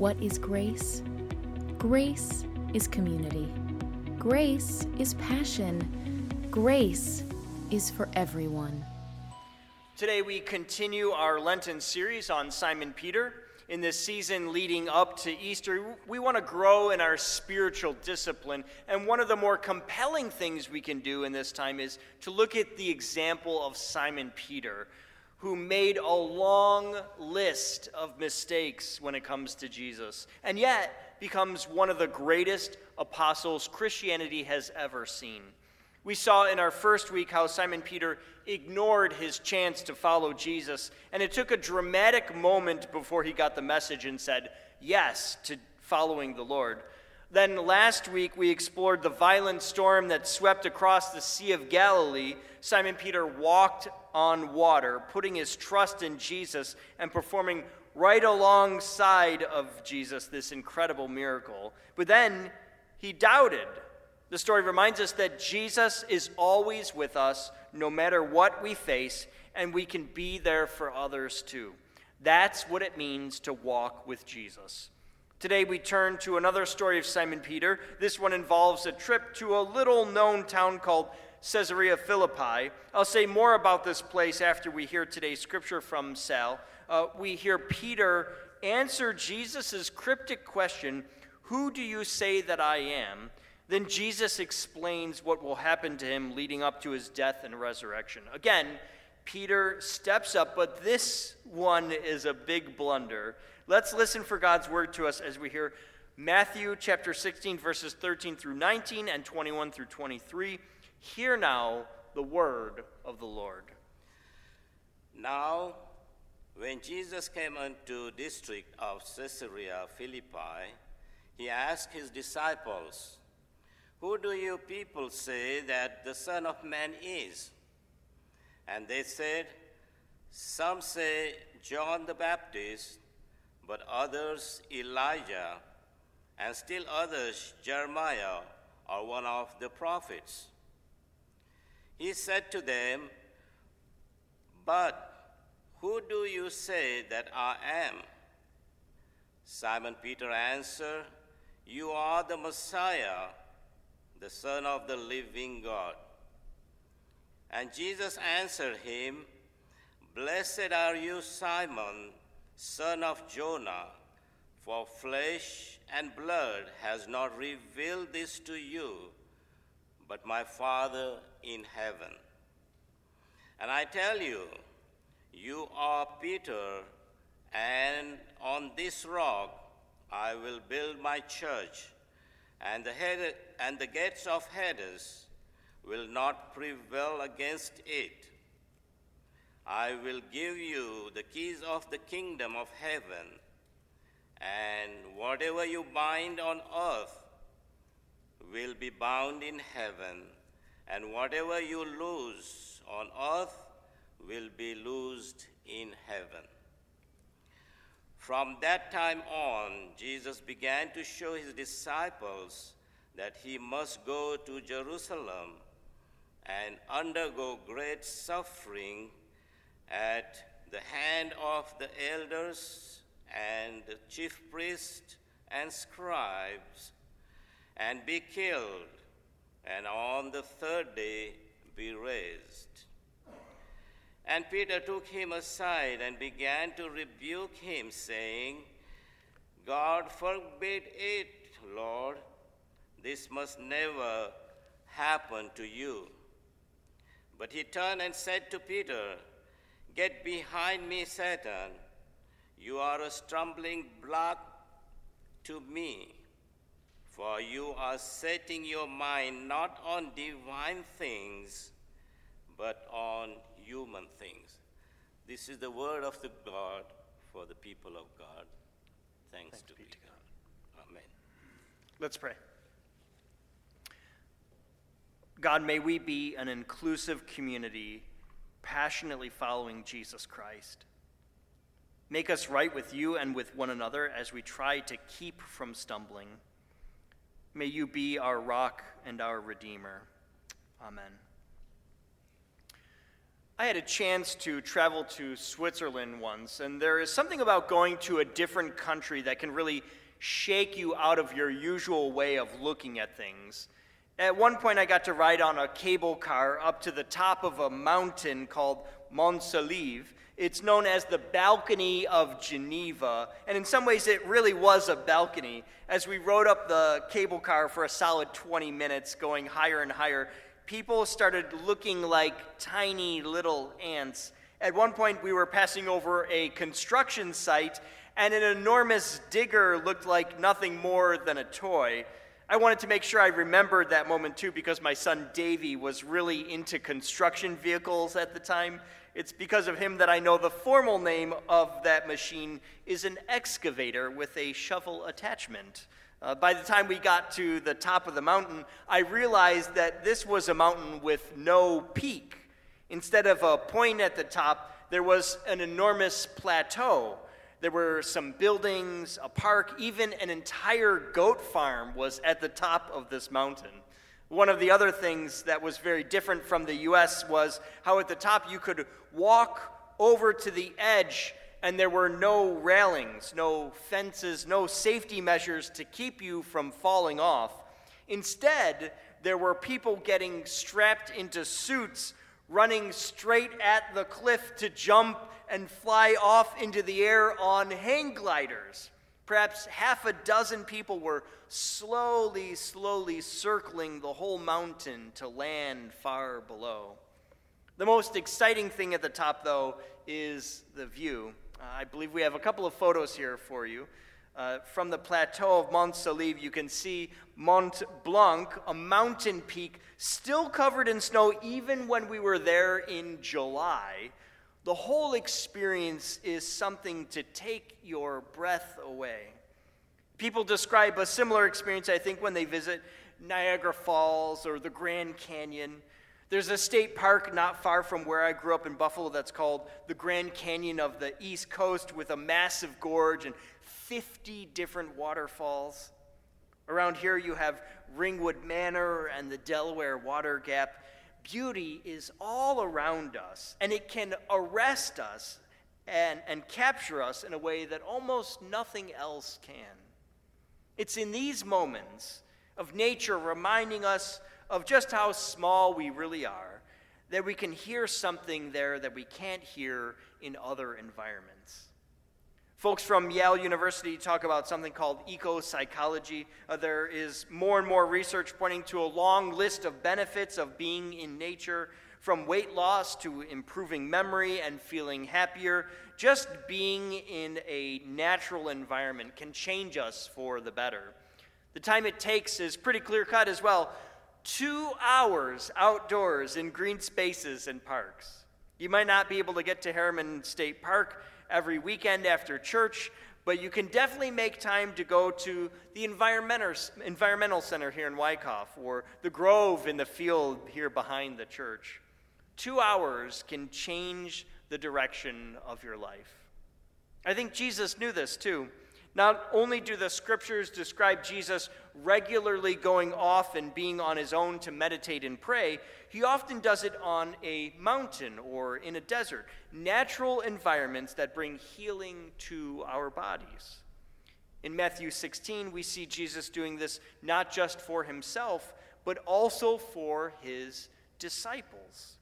What is grace? Grace is community. Grace is passion. Grace is for everyone. Today we continue our Lenten series on Simon Peter. In this season leading up to Easter, we want to grow in our spiritual discipline. And one of the more compelling things we can do in this time is to look at the example of Simon Peter who made a long list of mistakes when it comes to Jesus, and yet becomes one of the greatest apostles Christianity has ever seen. We saw in our first week how Simon Peter ignored his chance to follow Jesus, and it took a dramatic moment before he got the message and said yes to following the Lord. Then last week we explored the violent storm that swept across the Sea of Galilee. Simon Peter walked on water, putting his trust in Jesus and performing right alongside of Jesus this incredible miracle. But then he doubted. The story reminds us that Jesus is always with us, no matter what we face, and we can be there for others too. That's what it means to walk with Jesus. Today we turn to another story of Simon Peter. This one involves a trip to a little known town called Caesarea Philippi. I'll say more about this place after we hear today's scripture from Sal. Uh, we hear Peter answer Jesus' cryptic question, Who do you say that I am? Then Jesus explains what will happen to him leading up to his death and resurrection. Again, Peter steps up, but this one is a big blunder. Let's listen for God's word to us as we hear Matthew chapter 16, verses 13 through 19 and 21 through 23. Hear now the word of the Lord. Now, when Jesus came into district of Caesarea Philippi, he asked his disciples, Who do you people say that the Son of Man is? And they said, Some say John the Baptist but others Elijah, and still others Jeremiah or one of the prophets. He said to them, But who do you say that I am? Simon Peter answered, You are the Messiah, the Son of the living God. And Jesus answered him, Blessed are you, Simon son of Jonah, for flesh and blood has not revealed this to you, but my Father in heaven. And I tell you, you are Peter, and on this rock I will build my church, and the, head, and the gates of Hades will not prevail against it. I will give you the keys of the kingdom of heaven, and whatever you bind on earth will be bound in heaven, and whatever you loose on earth will be loosed in heaven. From that time on, Jesus began to show his disciples that he must go to Jerusalem and undergo great suffering at the hand of the elders and the chief priests and scribes, and be killed, and on the third day be raised. And Peter took him aside and began to rebuke him, saying, God forbid it, Lord. This must never happen to you. But he turned and said to Peter, Get behind me, Satan. You are a stumbling block to me, for you are setting your mind not on divine things, but on human things. This is the word of the God for the people of God. Thanks, Thanks to be to God. Amen. Let's pray. God, may we be an inclusive community passionately following Jesus Christ. Make us right with you and with one another as we try to keep from stumbling. May you be our rock and our Redeemer. Amen. I had a chance to travel to Switzerland once, and there is something about going to a different country that can really shake you out of your usual way of looking at things. At one point, I got to ride on a cable car up to the top of a mountain called Mont Salève. It's known as the balcony of Geneva, and in some ways, it really was a balcony. As we rode up the cable car for a solid 20 minutes, going higher and higher, people started looking like tiny little ants. At one point, we were passing over a construction site, and an enormous digger looked like nothing more than a toy. I wanted to make sure I remembered that moment too because my son Davey was really into construction vehicles at the time. It's because of him that I know the formal name of that machine is an excavator with a shovel attachment. Uh, by the time we got to the top of the mountain, I realized that this was a mountain with no peak. Instead of a point at the top, there was an enormous plateau. There were some buildings, a park, even an entire goat farm was at the top of this mountain. One of the other things that was very different from the US was how at the top you could walk over to the edge and there were no railings, no fences, no safety measures to keep you from falling off. Instead, there were people getting strapped into suits, running straight at the cliff to jump and fly off into the air on hang gliders. Perhaps half a dozen people were slowly, slowly circling the whole mountain to land far below. The most exciting thing at the top, though, is the view. Uh, I believe we have a couple of photos here for you. Uh, from the plateau of Mont Salève, you can see Mont Blanc, a mountain peak still covered in snow even when we were there in July. The whole experience is something to take your breath away. People describe a similar experience, I think, when they visit Niagara Falls or the Grand Canyon. There's a state park not far from where I grew up in Buffalo that's called the Grand Canyon of the East Coast with a massive gorge and 50 different waterfalls. Around here, you have Ringwood Manor and the Delaware Water Gap. Beauty is all around us, and it can arrest us and, and capture us in a way that almost nothing else can. It's in these moments of nature reminding us of just how small we really are, that we can hear something there that we can't hear in other environments. Folks from Yale University talk about something called eco psychology. Uh, there is more and more research pointing to a long list of benefits of being in nature, from weight loss to improving memory and feeling happier. Just being in a natural environment can change us for the better. The time it takes is pretty clear cut as well two hours outdoors in green spaces and parks. You might not be able to get to Harriman State Park every weekend after church, but you can definitely make time to go to the environmental center here in Wyckoff or the Grove in the field here behind the church. Two hours can change the direction of your life. I think Jesus knew this too. Not only do the scriptures describe Jesus regularly going off and being on his own to meditate and pray, he often does it on a mountain or in a desert, natural environments that bring healing to our bodies. In Matthew 16, we see Jesus doing this not just for himself, but also for his disciples.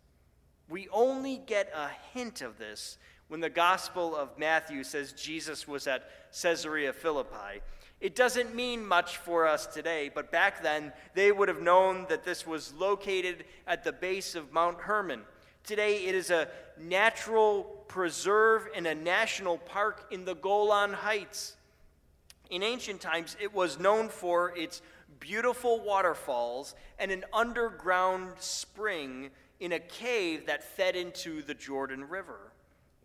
We only get a hint of this when the Gospel of Matthew says Jesus was at Caesarea Philippi. It doesn't mean much for us today, but back then they would have known that this was located at the base of Mount Hermon. Today it is a natural preserve and a national park in the Golan Heights. In ancient times, it was known for its beautiful waterfalls and an underground spring in a cave that fed into the Jordan River.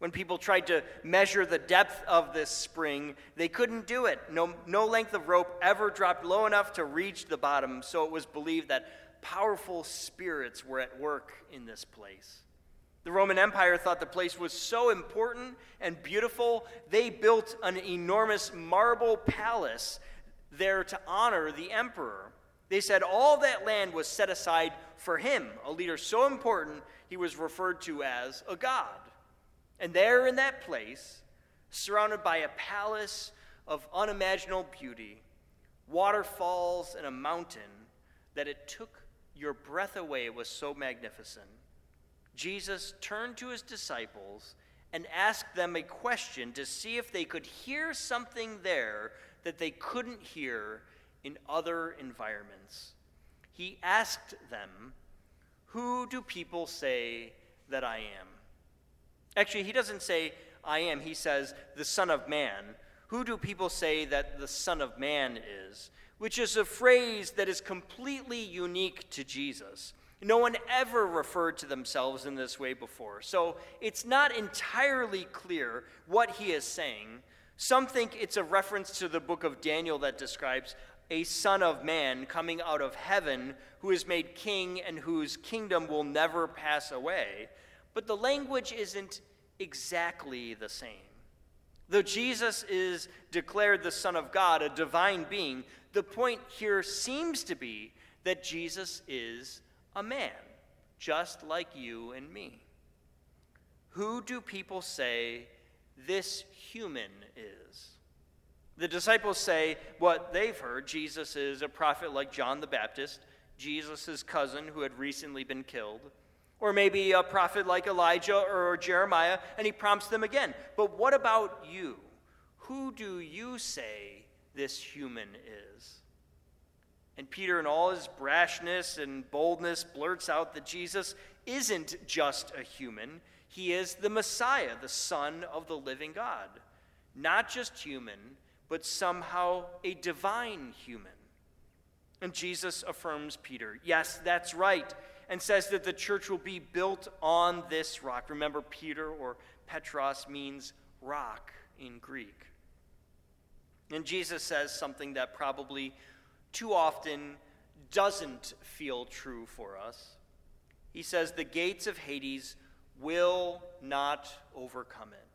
When people tried to measure the depth of this spring, they couldn't do it. No, no length of rope ever dropped low enough to reach the bottom, so it was believed that powerful spirits were at work in this place. The Roman Empire thought the place was so important and beautiful, they built an enormous marble palace there to honor the emperor. They said all that land was set aside for him, a leader so important he was referred to as a god. And there in that place, surrounded by a palace of unimaginable beauty, waterfalls, and a mountain that it took your breath away was so magnificent. Jesus turned to his disciples and asked them a question to see if they could hear something there that they couldn't hear in other environments. He asked them, Who do people say that I am? Actually, he doesn't say, I am. He says, The Son of Man. Who do people say that the Son of Man is? Which is a phrase that is completely unique to Jesus. No one ever referred to themselves in this way before. So it's not entirely clear what he is saying. Some think it's a reference to the book of Daniel that describes a son of man coming out of heaven who is made king and whose kingdom will never pass away. But the language isn't exactly the same. Though Jesus is declared the Son of God, a divine being, the point here seems to be that Jesus is a man, just like you and me. Who do people say this human is? The disciples say what they've heard Jesus is a prophet like John the Baptist, Jesus' cousin who had recently been killed, or maybe a prophet like Elijah or Jeremiah, and he prompts them again. But what about you? Who do you say this human is? And Peter, in all his brashness and boldness, blurts out that Jesus isn't just a human, he is the Messiah, the Son of the living God. Not just human, but somehow a divine human. And Jesus affirms Peter, yes, that's right, and says that the church will be built on this rock. Remember, Peter or Petros means rock in Greek. And Jesus says something that probably too often doesn't feel true for us. He says, The gates of Hades will not overcome it.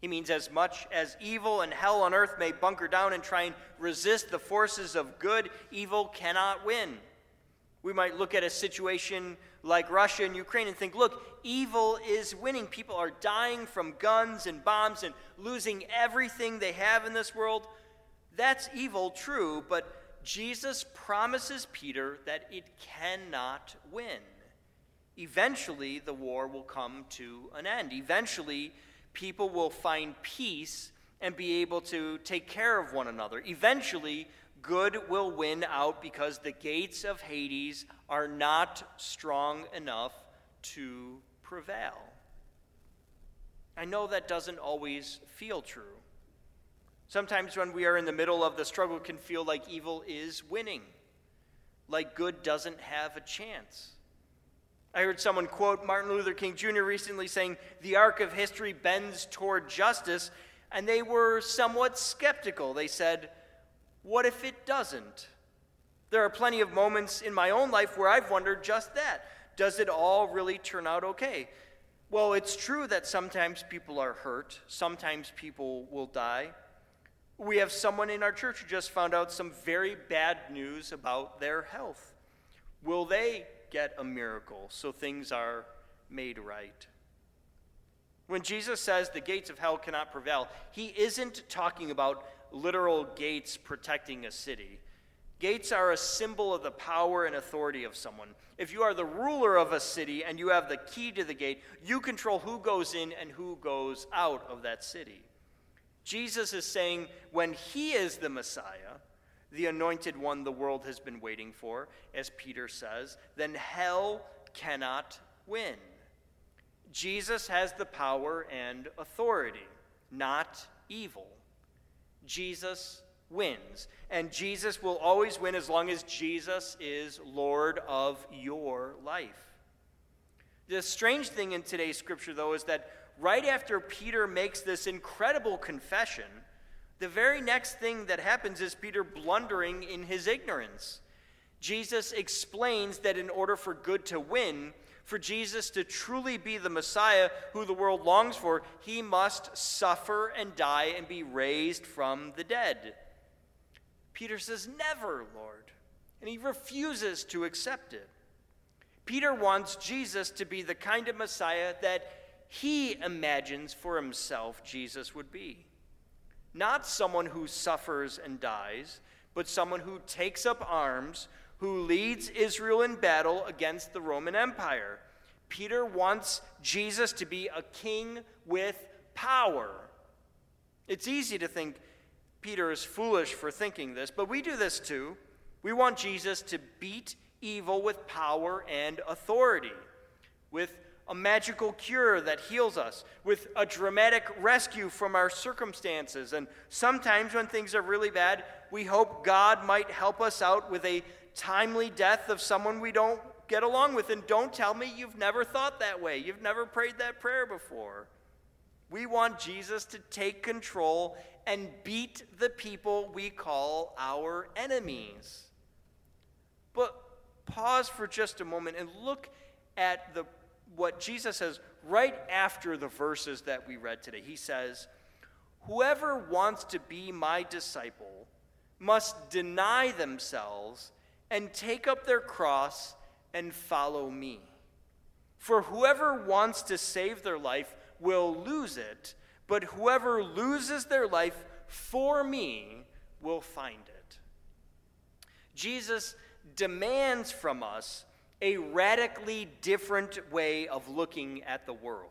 He means, as much as evil and hell on earth may bunker down and try and resist the forces of good, evil cannot win. We might look at a situation like Russia and Ukraine and think, look, evil is winning. People are dying from guns and bombs and losing everything they have in this world. That's evil, true, but Jesus promises Peter that it cannot win. Eventually, the war will come to an end. Eventually, people will find peace and be able to take care of one another. Eventually, good will win out because the gates of Hades are not strong enough to prevail. I know that doesn't always feel true. Sometimes when we are in the middle of the struggle, it can feel like evil is winning, like good doesn't have a chance. I heard someone quote Martin Luther King Jr. recently saying, The arc of history bends toward justice, and they were somewhat skeptical. They said, What if it doesn't? There are plenty of moments in my own life where I've wondered just that. Does it all really turn out okay? Well, it's true that sometimes people are hurt, sometimes people will die. We have someone in our church who just found out some very bad news about their health. Will they get a miracle so things are made right? When Jesus says the gates of hell cannot prevail, he isn't talking about literal gates protecting a city. Gates are a symbol of the power and authority of someone. If you are the ruler of a city and you have the key to the gate, you control who goes in and who goes out of that city. Jesus is saying when he is the Messiah, the anointed one the world has been waiting for, as Peter says, then hell cannot win. Jesus has the power and authority, not evil. Jesus wins. And Jesus will always win as long as Jesus is Lord of your life. The strange thing in today's scripture, though, is that right after Peter makes this incredible confession, the very next thing that happens is Peter blundering in his ignorance. Jesus explains that in order for good to win, for Jesus to truly be the Messiah who the world longs for, he must suffer and die and be raised from the dead. Peter says, Never, Lord. and he refuses to accept it. Peter wants Jesus to be the kind of Messiah that he imagines for himself Jesus would be. Not someone who suffers and dies, but someone who takes up arms, who leads Israel in battle against the Roman Empire. Peter wants Jesus to be a king with power. It's easy to think Peter is foolish for thinking this, but we do this too. We want Jesus to beat evil with power and authority, with a magical cure that heals us, with a dramatic rescue from our circumstances. And sometimes when things are really bad, we hope God might help us out with a timely death of someone we don't get along with. And don't tell me you've never thought that way, you've never prayed that prayer before. We want Jesus to take control and beat the people we call our enemies. But pause for just a moment and look at the, what Jesus says right after the verses that we read today. He says, Whoever wants to be my disciple must deny themselves and take up their cross and follow me. For whoever wants to save their life will lose it, but whoever loses their life for me will find it. Jesus demands from us a radically different way of looking at the world.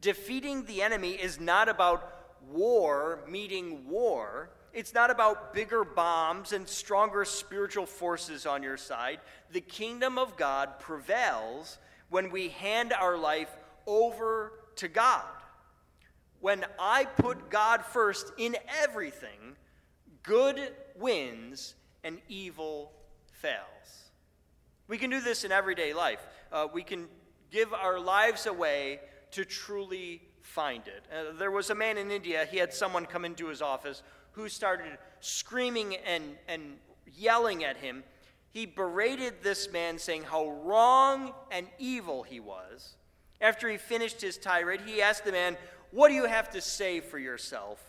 Defeating the enemy is not about war meeting war. It's not about bigger bombs and stronger spiritual forces on your side. The kingdom of God prevails when we hand our life over to God. When I put God first in everything, good wins and evil fails. We can do this in everyday life. Uh, we can give our lives away to truly find it. Uh, there was a man in India, he had someone come into his office who started screaming and, and yelling at him. He berated this man, saying how wrong and evil he was. After he finished his tirade, he asked the man, What do you have to say for yourself?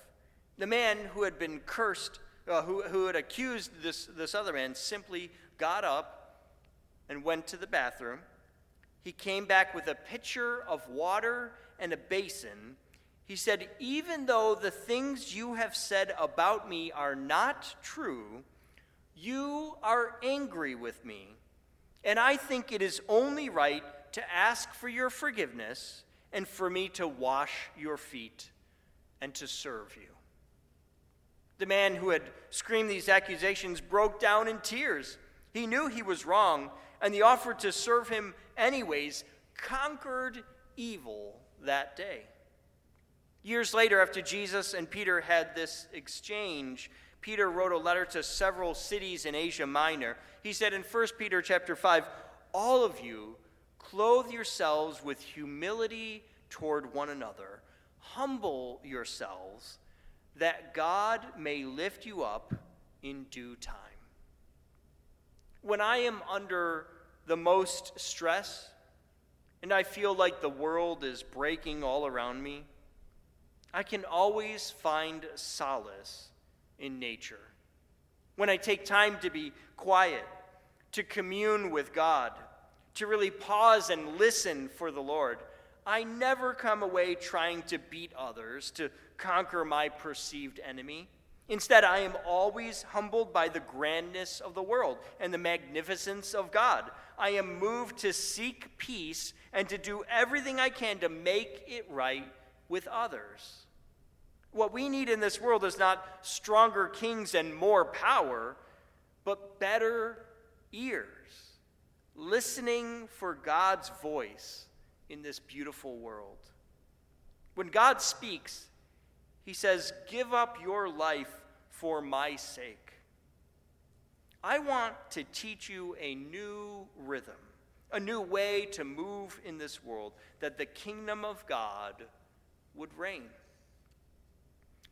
The man who had been cursed uh, who, who had accused this, this other man simply got up and went to the bathroom. He came back with a pitcher of water and a basin. He said, Even though the things you have said about me are not true, you are angry with me. And I think it is only right to ask for your forgiveness and for me to wash your feet and to serve you. The man who had screamed these accusations broke down in tears. He knew he was wrong, and the offer to serve him anyways conquered evil that day. Years later, after Jesus and Peter had this exchange, Peter wrote a letter to several cities in Asia Minor. He said in 1 Peter chapter 5, All of you clothe yourselves with humility toward one another, humble yourselves that God may lift you up in due time. When I am under the most stress and I feel like the world is breaking all around me, I can always find solace in nature. When I take time to be quiet, to commune with God, to really pause and listen for the Lord, I never come away trying to beat others, to conquer my perceived enemy. Instead, I am always humbled by the grandness of the world and the magnificence of God. I am moved to seek peace and to do everything I can to make it right with others. What we need in this world is not stronger kings and more power, but better ears, listening for God's voice in this beautiful world. When God speaks, he says, Give up your life for my sake. I want to teach you a new rhythm, a new way to move in this world, that the kingdom of God would reign.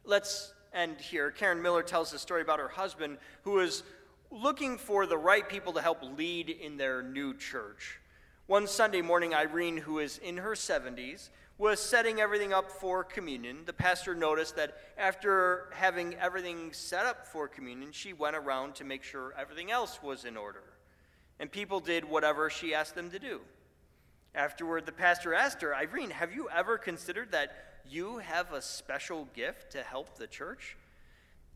Let's end here. Karen Miller tells a story about her husband who was looking for the right people to help lead in their new church. One Sunday morning, Irene, who is in her 70s, was setting everything up for communion. The pastor noticed that after having everything set up for communion, she went around to make sure everything else was in order. And people did whatever she asked them to do. Afterward, the pastor asked her, Irene, have you ever considered that you have a special gift to help the church?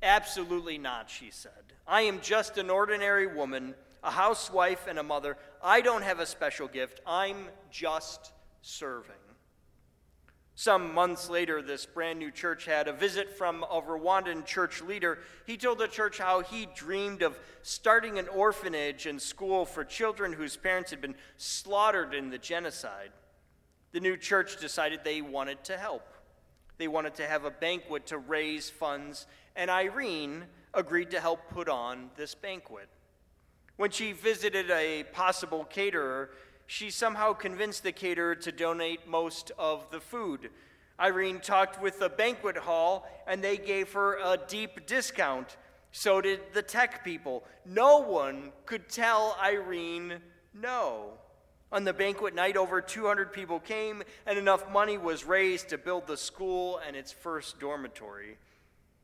Absolutely not, she said. I am just an ordinary woman, a housewife and a mother. I don't have a special gift. I'm just serving. Some months later, this brand new church had a visit from a Rwandan church leader. He told the church how he dreamed of starting an orphanage and school for children whose parents had been slaughtered in the genocide. The new church decided they wanted to help. They wanted to have a banquet to raise funds, and Irene agreed to help put on this banquet. When she visited a possible caterer, she somehow convinced the caterer to donate most of the food. Irene talked with the banquet hall, and they gave her a deep discount. So did the tech people. No one could tell Irene no. On the banquet night, over 200 people came, and enough money was raised to build the school and its first dormitory.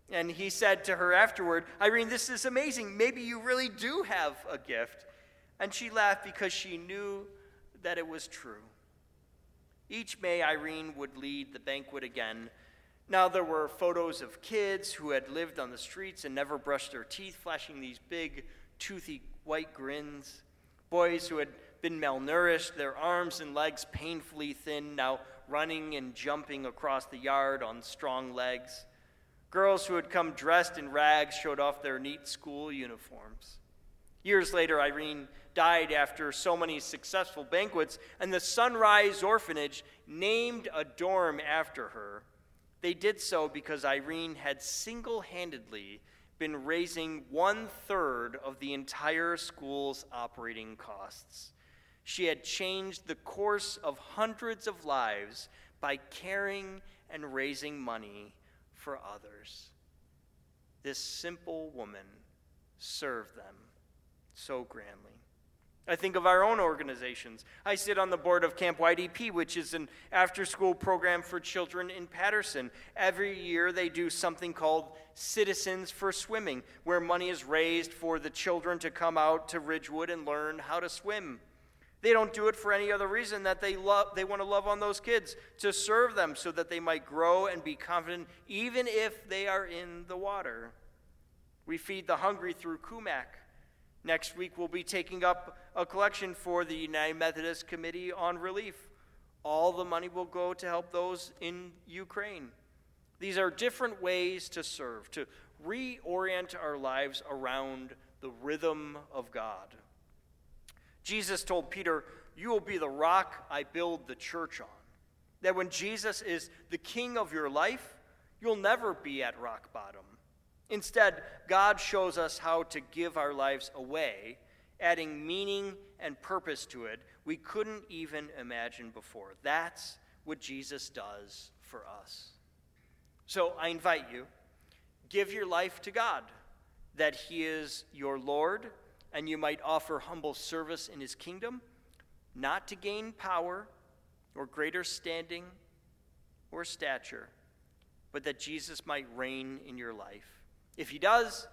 And he said to her afterward, Irene, this is amazing. Maybe you really do have a gift. And she laughed because she knew that it was true. Each May, Irene would lead the banquet again. Now there were photos of kids who had lived on the streets and never brushed their teeth, flashing these big, toothy white grins. Boys who had been malnourished, their arms and legs painfully thin, now running and jumping across the yard on strong legs. Girls who had come dressed in rags showed off their neat school uniforms. Years later, Irene died after so many successful banquets, and the Sunrise Orphanage named a dorm after her. They did so because Irene had single handedly been raising one third of the entire school's operating costs. She had changed the course of hundreds of lives by caring and raising money for others. This simple woman served them so grandly. I think of our own organizations. I sit on the board of Camp YDP, which is an after school program for children in Paterson. Every year they do something called Citizens for Swimming, where money is raised for the children to come out to Ridgewood and learn how to swim. They don't do it for any other reason that they love they want to love on those kids, to serve them so that they might grow and be confident even if they are in the water. We feed the hungry through CUMAC. Next week, we'll be taking up a collection for the United Methodist Committee on Relief. All the money will go to help those in Ukraine. These are different ways to serve, to reorient our lives around the rhythm of God. Jesus told Peter, You will be the rock I build the church on. That when Jesus is the king of your life, you'll never be at rock bottom. Instead, God shows us how to give our lives away, adding meaning and purpose to it we couldn't even imagine before. That's what Jesus does for us. So I invite you, give your life to God, that He is your Lord, and you might offer humble service in His kingdom, not to gain power or greater standing or stature, but that Jesus might reign in your life. If he does,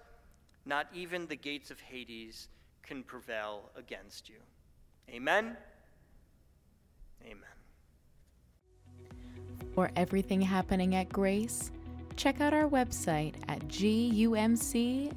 not even the gates of Hades can prevail against you. Amen. Amen. For everything happening at Grace, check out our website at gumc.org.